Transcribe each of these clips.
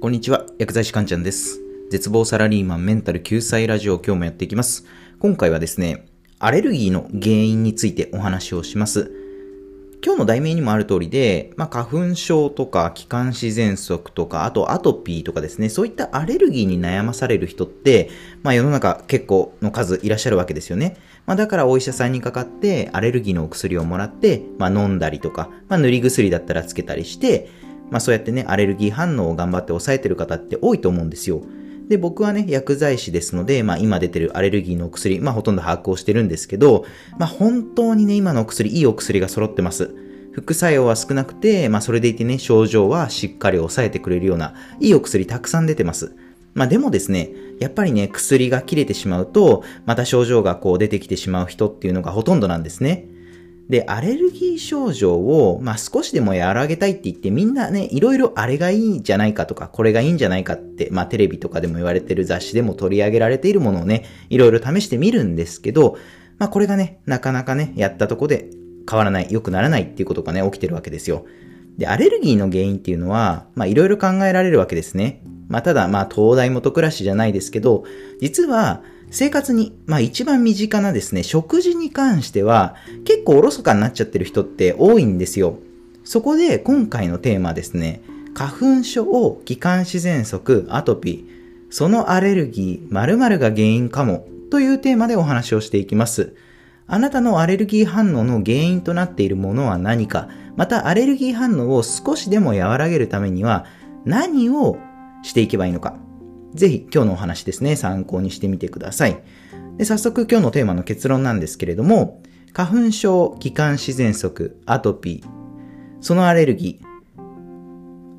こんにちは、薬剤師かんちゃんです。絶望サラリーマンメンタル救済ラジオ今日もやっていきます。今回はですね、アレルギーの原因についてお話をします。今日の題名にもある通りで、まあ、花粉症とか気管支喘息とか、あとアトピーとかですね、そういったアレルギーに悩まされる人って、まあ、世の中結構の数いらっしゃるわけですよね。まあ、だからお医者さんにかかって、アレルギーのお薬をもらって、まあ、飲んだりとか、まあ、塗り薬だったらつけたりして、まあ、そうやってね、アレルギー反応を頑張って抑えてる方って多いと思うんですよ。で、僕はね、薬剤師ですので、まあ今出てるアレルギーのお薬、まあほとんど把握をしてるんですけど、まあ本当にね、今のお薬、いいお薬が揃ってます。副作用は少なくて、まあそれでいてね、症状はしっかり抑えてくれるような、いいお薬たくさん出てます。まあでもですね、やっぱりね、薬が切れてしまうと、また症状がこう出てきてしまう人っていうのがほとんどなんですね。で、アレルギー症状を、まあ、少しでも和らげたいって言って、みんなね、いろいろあれがいいんじゃないかとか、これがいいんじゃないかって、まあ、テレビとかでも言われてる雑誌でも取り上げられているものをね、いろいろ試してみるんですけど、まあ、これがね、なかなかね、やったとこで変わらない、良くならないっていうことがね、起きてるわけですよ。で、アレルギーの原因っていうのは、まあ、いろいろ考えられるわけですね。まあ、ただ、まあ、東大元暮らしじゃないですけど、実は、生活に、まあ一番身近なですね、食事に関しては、結構おろそかになっちゃってる人って多いんですよ。そこで今回のテーマですね、花粉症、気管支喘息、アトピー、そのアレルギー、〇〇が原因かも、というテーマでお話をしていきます。あなたのアレルギー反応の原因となっているものは何か、またアレルギー反応を少しでも和らげるためには何をしていけばいいのか。ぜひ今日のお話ですね、参考にしてみてください。で早速今日のテーマの結論なんですけれども、花粉症、気管支喘息、アトピー、そのアレルギー、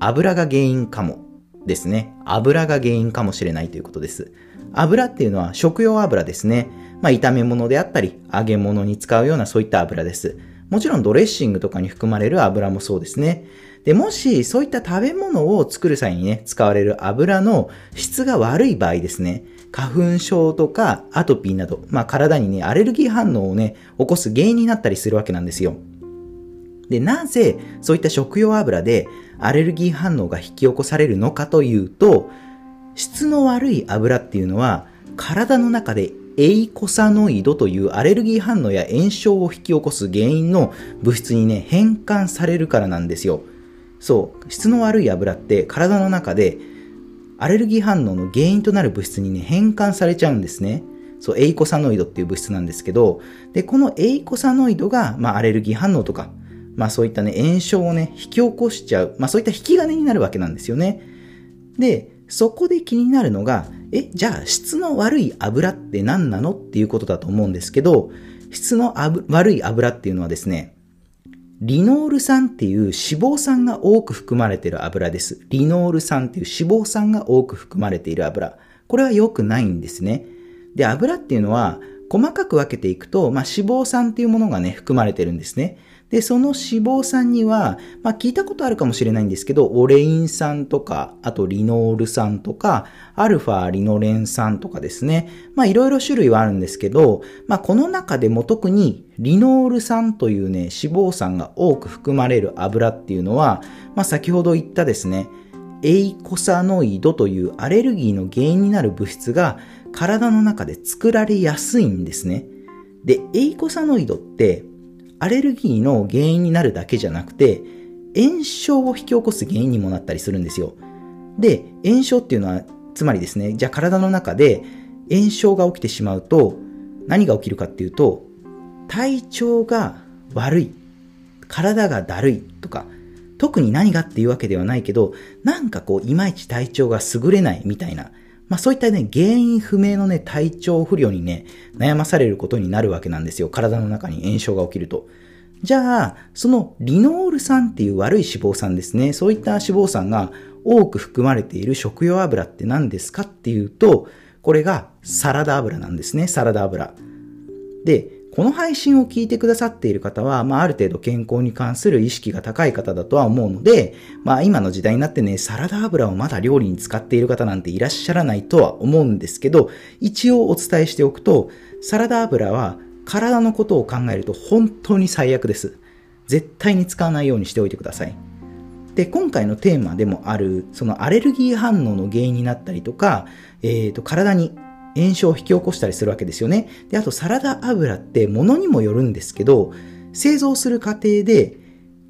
油が原因かもですね。油が原因かもしれないということです。油っていうのは食用油ですね。まあ炒め物であったり、揚げ物に使うようなそういった油です。もちろんドレッシングとかに含まれる油もそうですね。で、もしそういった食べ物を作る際にね、使われる油の質が悪い場合ですね、花粉症とかアトピーなど、まあ体にね、アレルギー反応をね、起こす原因になったりするわけなんですよ。で、なぜそういった食用油でアレルギー反応が引き起こされるのかというと、質の悪い油っていうのは体の中でエイコサノイドというアレルギー反応や炎症を引き起こす原因の物質にね、変換されるからなんですよ。そう、質の悪い油って体の中でアレルギー反応の原因となる物質にね、変換されちゃうんですね。そう、エイコサノイドっていう物質なんですけど、で、このエイコサノイドが、まあ、アレルギー反応とか、まあ、そういったね、炎症をね、引き起こしちゃう、まあ、そういった引き金になるわけなんですよね。で、そこで気になるのが、え、じゃあ質の悪い油って何なのっていうことだと思うんですけど、質の悪い油っていうのはですね、リノール酸っていう脂肪酸が多く含まれている油です。リノール酸っていう脂肪酸が多く含まれている油。これは良くないんですね。で、油っていうのは細かく分けていくと、まあ、脂肪酸っていうものがね、含まれてるんですね。で、その脂肪酸には、まあ、聞いたことあるかもしれないんですけど、オレイン酸とか、あとリノール酸とか、アルファリノレン酸とかですね。まあ、いろいろ種類はあるんですけど、まあ、この中でも特にリノール酸というね、脂肪酸が多く含まれる油っていうのは、まあ、先ほど言ったですね、エイコサノイドというアレルギーの原因になる物質が体の中で作られやすいんですね。で、エイコサノイドってアレルギーの原因になるだけじゃなくて、炎症を引き起こす原因にもなったりするんですよ。で、炎症っていうのは、つまりですね、じゃあ体の中で炎症が起きてしまうと、何が起きるかっていうと、体調が悪い、体がだるいとか、特に何がっていうわけではないけど、なんかこう、いまいち体調が優れないみたいな、まあそういったね、原因不明のね、体調不良にね、悩まされることになるわけなんですよ。体の中に炎症が起きると。じゃあ、そのリノール酸っていう悪い脂肪酸ですね。そういった脂肪酸が多く含まれている食用油って何ですかっていうと、これがサラダ油なんですね。サラダ油。で、この配信を聞いてくださっている方は、まあ、ある程度健康に関する意識が高い方だとは思うので、まあ、今の時代になってね、サラダ油をまだ料理に使っている方なんていらっしゃらないとは思うんですけど、一応お伝えしておくと、サラダ油は体のことを考えると本当に最悪です。絶対に使わないようにしておいてください。で、今回のテーマでもある、そのアレルギー反応の原因になったりとか、えっ、ー、と、体に炎症を引き起こしたりするわけですよね。で、あとサラダ油って物にもよるんですけど、製造する過程で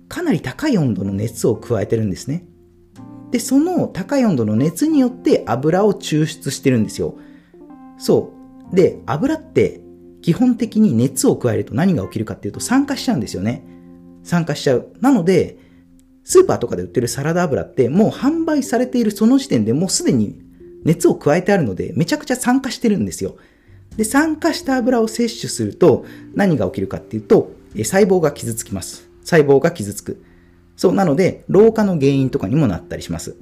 かなり高い温度の熱を加えてるんですね。で、その高い温度の熱によって油を抽出してるんですよ。そう。で、油って基本的に熱を加えると何が起きるかっていうと酸化しちゃうんですよね。酸化しちゃう。なので、スーパーとかで売ってるサラダ油ってもう販売されているその時点でもうすでに熱を加えてあるのでめちゃくちゃ酸化してるんですよ。で、酸化した油を摂取すると何が起きるかっていうと、細胞が傷つきます。細胞が傷つく。そう、なので、老化の原因とかにもなったりします。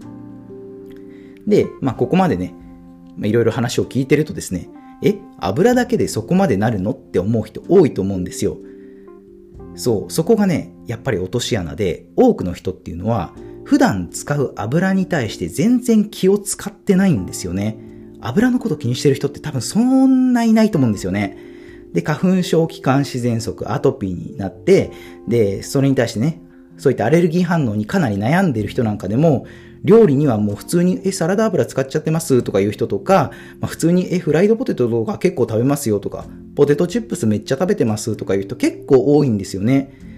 で、まあ、ここまでね、いろいろ話を聞いてるとですね、え、油だけでそこまでなるのって思う人多いと思うんですよ。そう、そこがね、やっぱり落とし穴で、多くの人っていうのは、普段使う油に対して全然気を使ってないんですよね。油のこと気にしてる人って多分そんないないと思うんですよね。で、花粉症、気管支喘息、アトピーになって、で、それに対してね、そういったアレルギー反応にかなり悩んでる人なんかでも、料理にはもう普通に、え、サラダ油使っちゃってます？とかいう人とか、まあ、普通に、え、フライドポテトとか結構食べますよとか、ポテトチップスめっちゃ食べてます？とかいう人結構多いんですよね。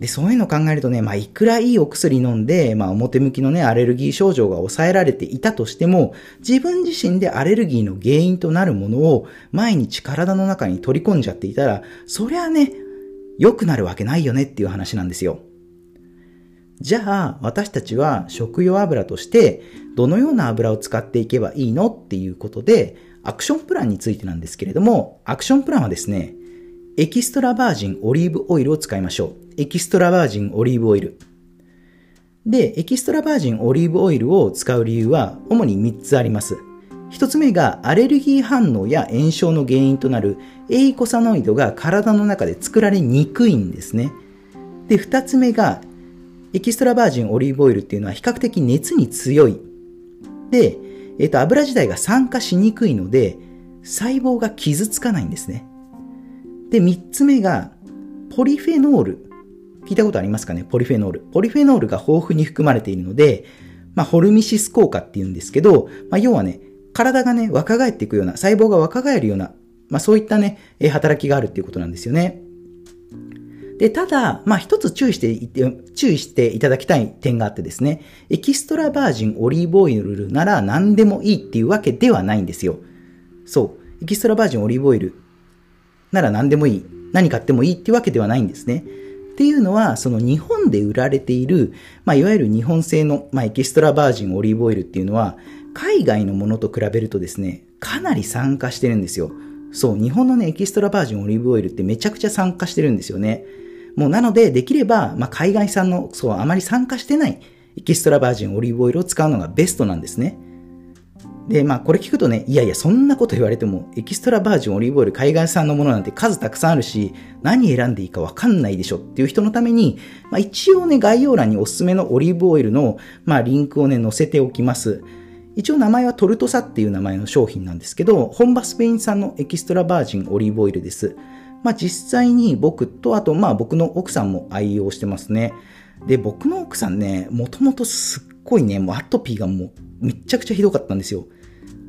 で、そういうのを考えるとね、まあ、いくらいいお薬飲んで、まあ、表向きのね、アレルギー症状が抑えられていたとしても、自分自身でアレルギーの原因となるものを毎日体の中に取り込んじゃっていたら、そりゃね、良くなるわけないよねっていう話なんですよ。じゃあ、私たちは食用油として、どのような油を使っていけばいいの？っていうことで、アクションプランについてなんですけれども、アクションプランはですね、エキストラバージンオリーブオイルを使いましょう。エキストラバージンオリーブオイル。で、エキストラバージンオリーブオイルを使う理由は主に3つあります。1つ目がアレルギー反応や炎症の原因となるエイコサノイドが体の中で作られにくいんですね。で、2つ目がエキストラバージンオリーブオイルっていうのは比較的熱に強い。で、えっ、ー、と、油自体が酸化しにくいので、細胞が傷つかないんですね。で、3つ目が、ポリフェノール。聞いたことありますかね？ポリフェノール。ポリフェノールが豊富に含まれているので、まあ、ホルミシス効果っていうんですけど、まあ、要はね、体がね、若返っていくような、細胞が若返るような、まあ、そういったね、働きがあるっていうことなんですよね。で、ただ、まあ、一つ注意していて、注意していただきたい点があってですね、エキストラバージンオリーブオイルなら何でもいいっていうわけではないんですよ。そう。エキストラバージンオリーブオイルなら何でもいい。何買ってもいいっていうわけではないんですね。っていうのは、その日本で売られている、まあ、いわゆる日本製の、まあ、エキストラバージンオリーブオイルっていうのは、海外のものと比べるとですね、かなり酸化してるんですよ。そう、日本のね、エキストラバージンオリーブオイルってめちゃくちゃ酸化してるんですよね。もうなので、できれば、まあ、海外産の、そう、あまり酸化してないエキストラバージンオリーブオイルを使うのがベストなんですね。で、まあ、これ聞くとね、いやいや、そんなこと言われても、エキストラバージンオリーブオイル海外産のものなんて数たくさんあるし、何選んでいいかわかんないでしょっていう人のために、まあ、一応ね、概要欄におすすめのオリーブオイルの、まあ、リンクをね、載せておきます。一応名前はトルトサっていう名前の商品なんですけど、本場スペイン産のエキストラバージンオリーブオイルです。まあ実際に僕と、あとまあ僕の奥さんも愛用してますね。で、僕の奥さんね、もともとすっごいね、もうアトピーがもうめちゃくちゃひどかったんですよ。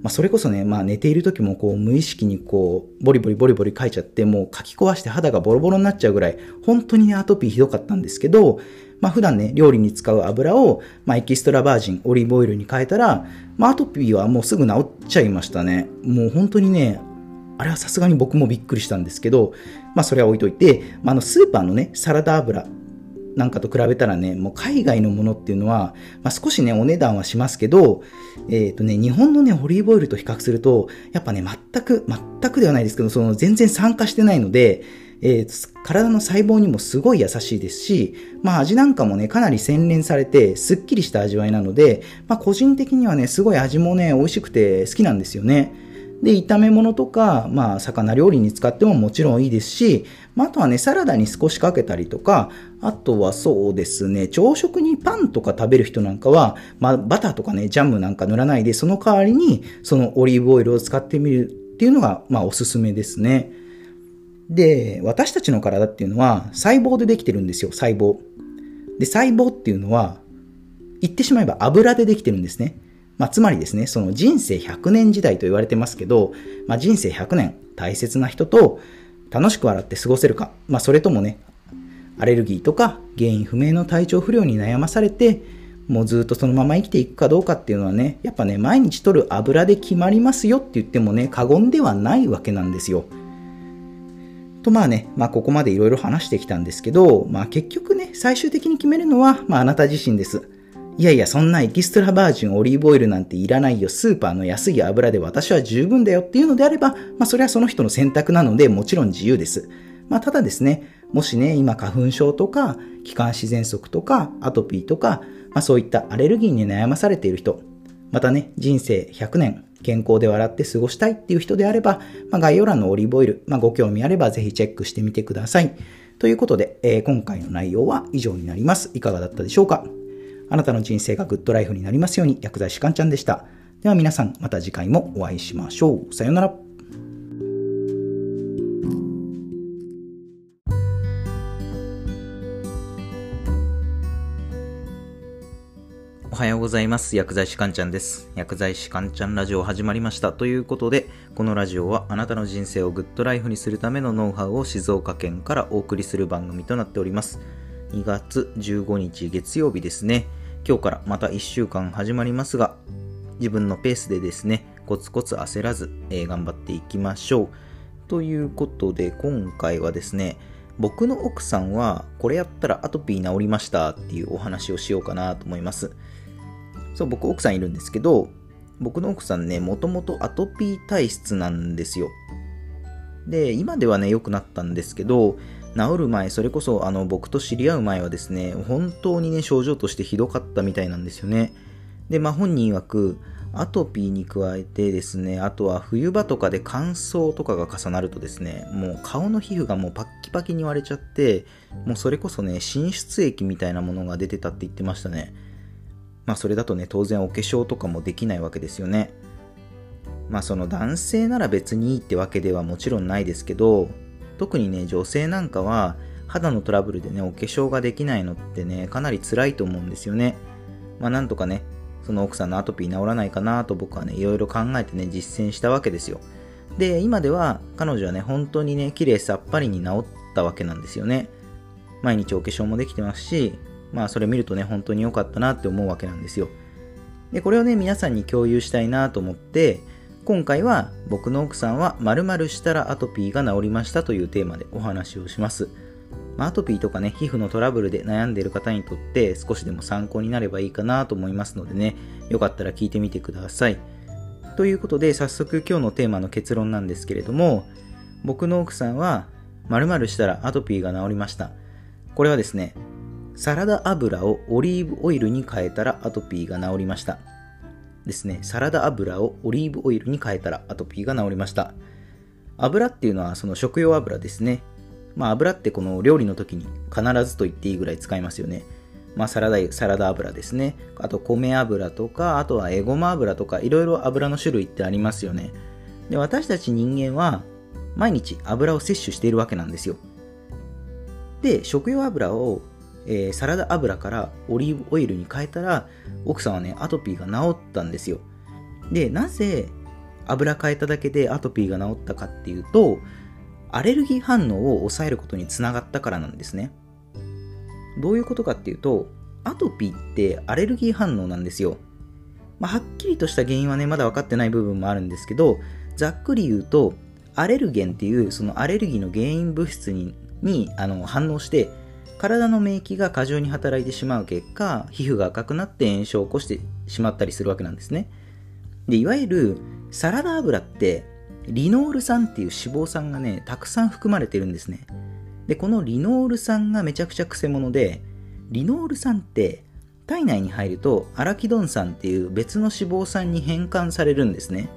まあ、それこそね、まあ、寝ている時もこう無意識にこうボリボリボリボリ書いちゃってもう書き壊して肌がボロボロになっちゃうぐらい本当にねアトピーひどかったんですけど、まあ、普段ね料理に使う油を、まあ、エキストラバージンオリーブオイルに変えたら、まあ、アトピーはもうすぐ治っちゃいましたね。もう本当にねあれはさすがに僕もびっくりしたんですけど、まあそれは置いといて、まあ、あのスーパーのね、サラダ油なんかと比べたらね、もう海外のものっていうのは、まあ、少しね、お値段はしますけど、えっ、ー、とね、日本のね、オリーブオイルと比較すると、やっぱね、全く、全くではないですけど、その全然酸化してないので、えー、体の細胞にもすごい優しいですし、まあ味なんかもね、かなり洗練されて、すっきりした味わいなので、まあ個人的にはね、すごい味もね、美味しくて好きなんですよね。で、炒め物とか、まあ、魚料理に使ってももちろんいいですし、まあ、あとはね、サラダに少しかけたりとか、あとはそうですね、朝食にパンとか食べる人なんかは、まあ、バターとかね、ジャムなんか塗らないで、その代わりに、そのオリーブオイルを使ってみるっていうのが、まあ、おすすめですね。で、私たちの体っていうのは、細胞でできてるんですよ、細胞。で、細胞っていうのは、言ってしまえば油でできてるんですね。まあ、つまりですね、その人生100年時代と言われてますけど、まあ、人生100年大切な人と楽しく笑って過ごせるか、まあ、それともね、アレルギーとか原因不明の体調不良に悩まされて、もうずっとそのまま生きていくかどうかっていうのはね、やっぱね、毎日取る油で決まりますよって言ってもね、過言ではないわけなんですよ。とまあね、まあここまでいろいろ話してきたんですけど、まあ結局ね、最終的に決めるのは、まああなた自身です。いやいや、そんなエキストラバージンオリーブオイルなんていらないよ。スーパーの安い油で私は十分だよっていうのであれば、まあそれはその人の選択なのでもちろん自由です。まあただですね、もしね、今花粉症とか、気管支喘息とか、アトピーとか、まあそういったアレルギーに悩まされている人、またね、人生100年健康で笑って過ごしたいっていう人であれば、まあ、概要欄のオリーブオイル、まあ、ご興味あればぜひチェックしてみてください。ということで、えー、今回の内容は以上になります。いかがだったでしょうか？あなたの人生がグッドライフになりますように、薬剤師かんちゃんでした。では皆さん、また次回もお会いしましょう。さようなら。おはようございます。薬剤師かんちゃんです。薬剤師かんちゃんラジオ始まりました。ということで、このラジオはあなたの人生をグッドライフにするためのノウハウを静岡県からお送りする番組となっております。2月15日月曜日ですね。今日からまた1週間始まりますが、自分のペースでですね、コツコツ焦らず、えー、頑張っていきましょう。ということで、今回はですね、僕の奥さんはこれやったらアトピー治りましたっていうお話をしようかなと思います。そう、僕奥さんいるんですけど、僕の奥さんね、もともとアトピー体質なんですよ。で、今ではね、良くなったんですけど、治る前、それこそあの僕と知り合う前はですね、本当にね、症状としてひどかったみたいなんですよね。で、まあ本人曰く、アトピーに加えてですね、あとは冬場とかで乾燥とかが重なるとですね、もう顔の皮膚がもうパッキパキに割れちゃって、もうそれこそね、浸出液みたいなものが出てたって言ってましたね。まあそれだとね、当然お化粧とかもできないわけですよね。まあその男性なら別にいいってわけではもちろんないですけど、特にね、女性なんかは肌のトラブルでね、お化粧ができないのってね、かなり辛いと思うんですよね。まあなんとかね、その奥さんのアトピー治らないかなと僕はね、いろいろ考えてね、実践したわけですよ。で、今では彼女はね、本当にね、綺麗さっぱりに治ったわけなんですよね。毎日お化粧もできてますし、まあそれ見るとね、本当に良かったなって思うわけなんですよ。で、これをね、皆さんに共有したいなと思って、今回は僕の奥さんは〇〇したらアトピーが治りましたというテーマでお話をします。ま、アトピーとかね、皮膚のトラブルで悩んでいる方にとって少しでも参考になればいいかなと思いますのでね、よかったら聞いてみてください。ということで早速今日のテーマの結論なんですけれども、僕の奥さんは〇〇したらアトピーが治りました。これはですね、サラダ油をオリーブオイルに変えたらアトピーが治りました。ですね、サラダ油をオリーブオイルに変えたらアトピーが治りました。油っていうのはその食用油ですね。まあ油ってこの料理の時に必ずと言っていいぐらい使いますよね。まあサラダ、サラダ油ですね。あと米油とか、あとはエゴマ油とか、いろいろ油の種類ってありますよね。で、私たち人間は毎日油を摂取しているわけなんですよ。で、食用油をえー、サラダ油からオリーブオイルに変えたら、奥さんはね、アトピーが治ったんですよ。で、なぜ油変えただけでアトピーが治ったかっていうと、アレルギー反応を抑えることにつながったからなんですね。どういうことかっていうと、アトピーってアレルギー反応なんですよ。まあ、はっきりとした原因はね、まだ分かってない部分もあるんですけど、ざっくり言うと、アレルゲンっていうそのアレルギーの原因物質ににあの反応して体の免疫が過剰に働いてしまう結果、皮膚が赤くなって炎症を起こしてしまったりするわけなんですね。で、いわゆるサラダ油ってリノール酸っていう脂肪酸がね、たくさん含まれてるんですね。で、このリノール酸がめちゃくちゃくせ者で、リノール酸って体内に入るとアラキドン酸っていう別の脂肪酸に変換されるんですね。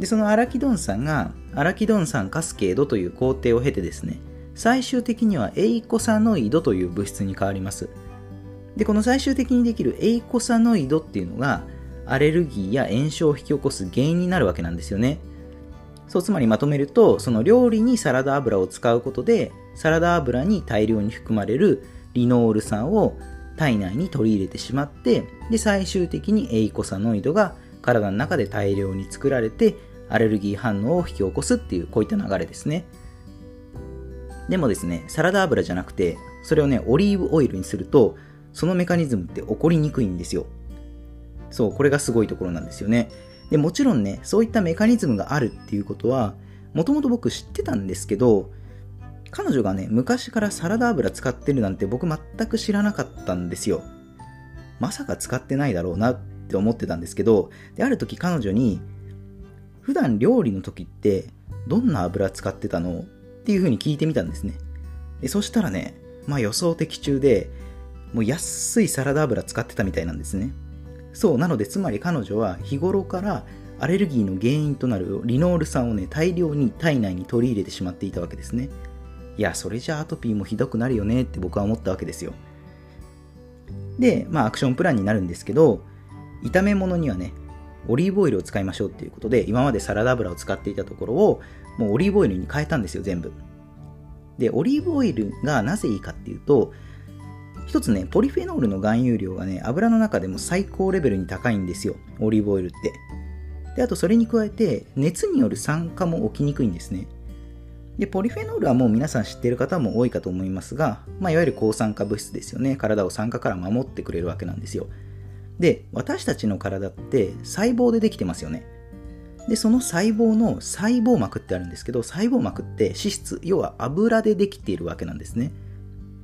で、そのアラキドン酸がアラキドン酸カスケードという工程を経てですね、最終的にはエイコサノイドという物質に変わります。で、この最終的にできるエイコサノイドっていうのが、アレルギーや炎症を引き起こす原因になるわけなんですよね。そう、つまりまとめると、その料理にサラダ油を使うことで、サラダ油に大量に含まれるリノール酸を体内に取り入れてしまってで最終的にエイコサノイドが体の中で大量に作られてアレルギー反応を引き起こすっていうこういった流れですねでもですねサラダ油じゃなくてそれをねオリーブオイルにするとそのメカニズムって起こりにくいんですよ。そうこれがすごいところなんですよね。でもちろんねそういったメカニズムがあるっていうことはもともと僕知ってたんですけど彼女がね昔からサラダ油使ってるなんて僕全く知らなかったんですよ。まさか使ってないだろうなって思ってたんですけどである時彼女に普段料理の時ってどんな油使ってたの？っていう風に聞いてみたんですね。でそしたらねまあ予想的中でもう安いサラダ油使ってたみたいなんですね。そうなのでつまり彼女は日頃からアレルギーの原因となるリノール酸をね大量に体内に取り入れてしまっていたわけですね。いやそれじゃアトピーもひどくなるよねって僕は思ったわけですよ。でまあアクションプランになるんですけど炒め物にはねオリーブオイルを使いましょうっていうことで今までサラダ油を使っていたところをもうオリーブオイルに変えたんですよ全部。でオリーブオイルがなぜいいかっていうと一つねポリフェノールの含有量がね油の中でも最高レベルに高いんですよオリーブオイルって。であとそれに加えて熱による酸化も起きにくいんですね。でポリフェノールはもう皆さん知っている方も多いかと思いますが、まあ、いわゆる抗酸化物質ですよね。体を酸化から守ってくれるわけなんですよ。で私たちの体って細胞でできてますよね。でその細胞の細胞膜ってあるんですけど細胞膜って脂質要は油でできているわけなんですね、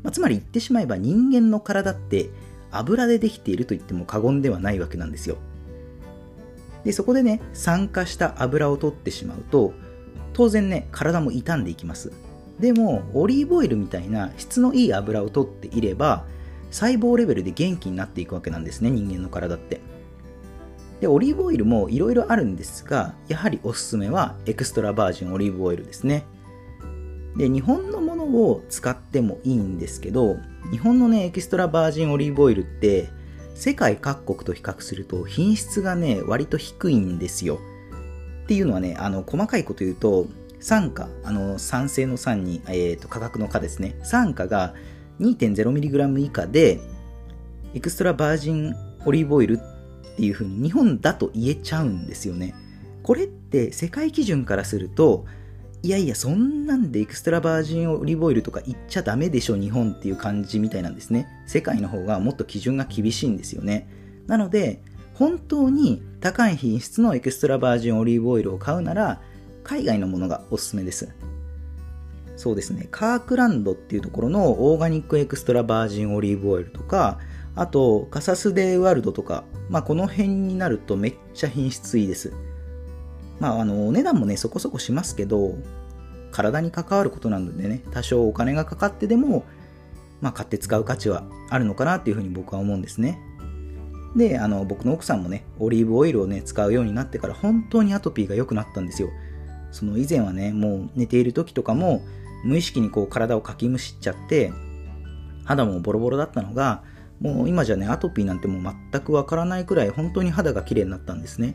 まあ、つまり言ってしまえば人間の体って油でできていると言っても過言ではないわけなんですよ。でそこでね酸化した油を取ってしまうと当然ね体も傷んでいきます。でもオリーブオイルみたいな質のいい油を取っていれば細胞レベルで元気になっていくわけなんですね人間の体って。でオリーブオイルもいろいろあるんですがやはりおすすめはエクストラバージンオリーブオイルですね。で日本のものを使ってもいいんですけど日本のねエキストラバージンオリーブオイルって世界各国と比較すると品質がね割と低いんですよ。っていうのはねあの細かいこと言うと酸化あの酸性の酸に、えーと、価格の価ですね。酸化が 2.0mg 以下でエクストラバージンオリーブオイルっていう風に日本だと言えちゃうんですよね。これって世界基準からするといやいやそんなんでエクストラバージンオリーブオイルとか言っちゃダメでしょ日本っていう感じみたいなんですね。世界の方がもっと基準が厳しいんですよね。なので本当に高い品質のエクストラバージンオリーブオイルを買うなら海外のものがおすすめです。そうですね。カークランドっていうところのオーガニックエクストラバージンオリーブオイルとかあとカサスデーワールドとか、まあ、この辺になるとめっちゃ品質いいですまああのお値段もねそこそこしますけど体に関わることなのでね多少お金がかかってでもまあ、買って使う価値はあるのかなっていうふうに僕は思うんですねで、あの、僕の奥さんもね、オリーブオイルをね、使うようになってから本当にアトピーが良くなったんですよ。その以前はね、もう寝ている時とかも、無意識にこう体をかきむしっちゃって、肌もボロボロだったのが、もう今じゃね、アトピーなんてもう全くわからないくらい本当に肌が綺麗になったんですね。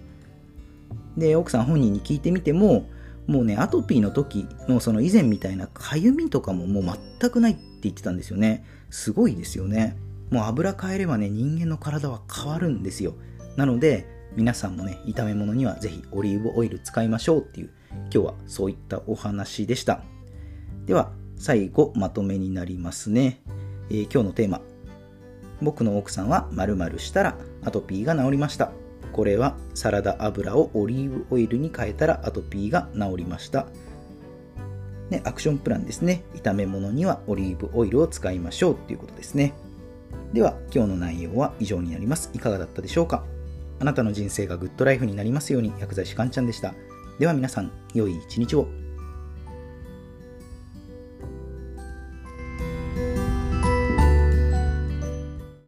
で、奥さん本人に聞いてみても、もうね、アトピーの時のその以前みたいなかゆみとかももう全くないって言ってたんですよね。すごいですよね。もう油変えればね、人間の体は変わるんですよ。なので、皆さんもね、炒め物にはぜひオリーブオイル使いましょうっていう、今日はそういったお話でした。では、最後、まとめになりますね。えー、今日のテーマ。僕の奥さんは〇〇したらアトピーが治りました。これはサラダ油をオリーブオイルに変えたらアトピーが治りました。ね、アクションプランですね。炒め物にはオリーブオイルを使いましょうっていうことですね。では今日の内容は以上になりますいかがだったでしょうか？あなたの人生がグッドライフになりますように薬剤師かんちゃんでしたでは皆さん良い一日を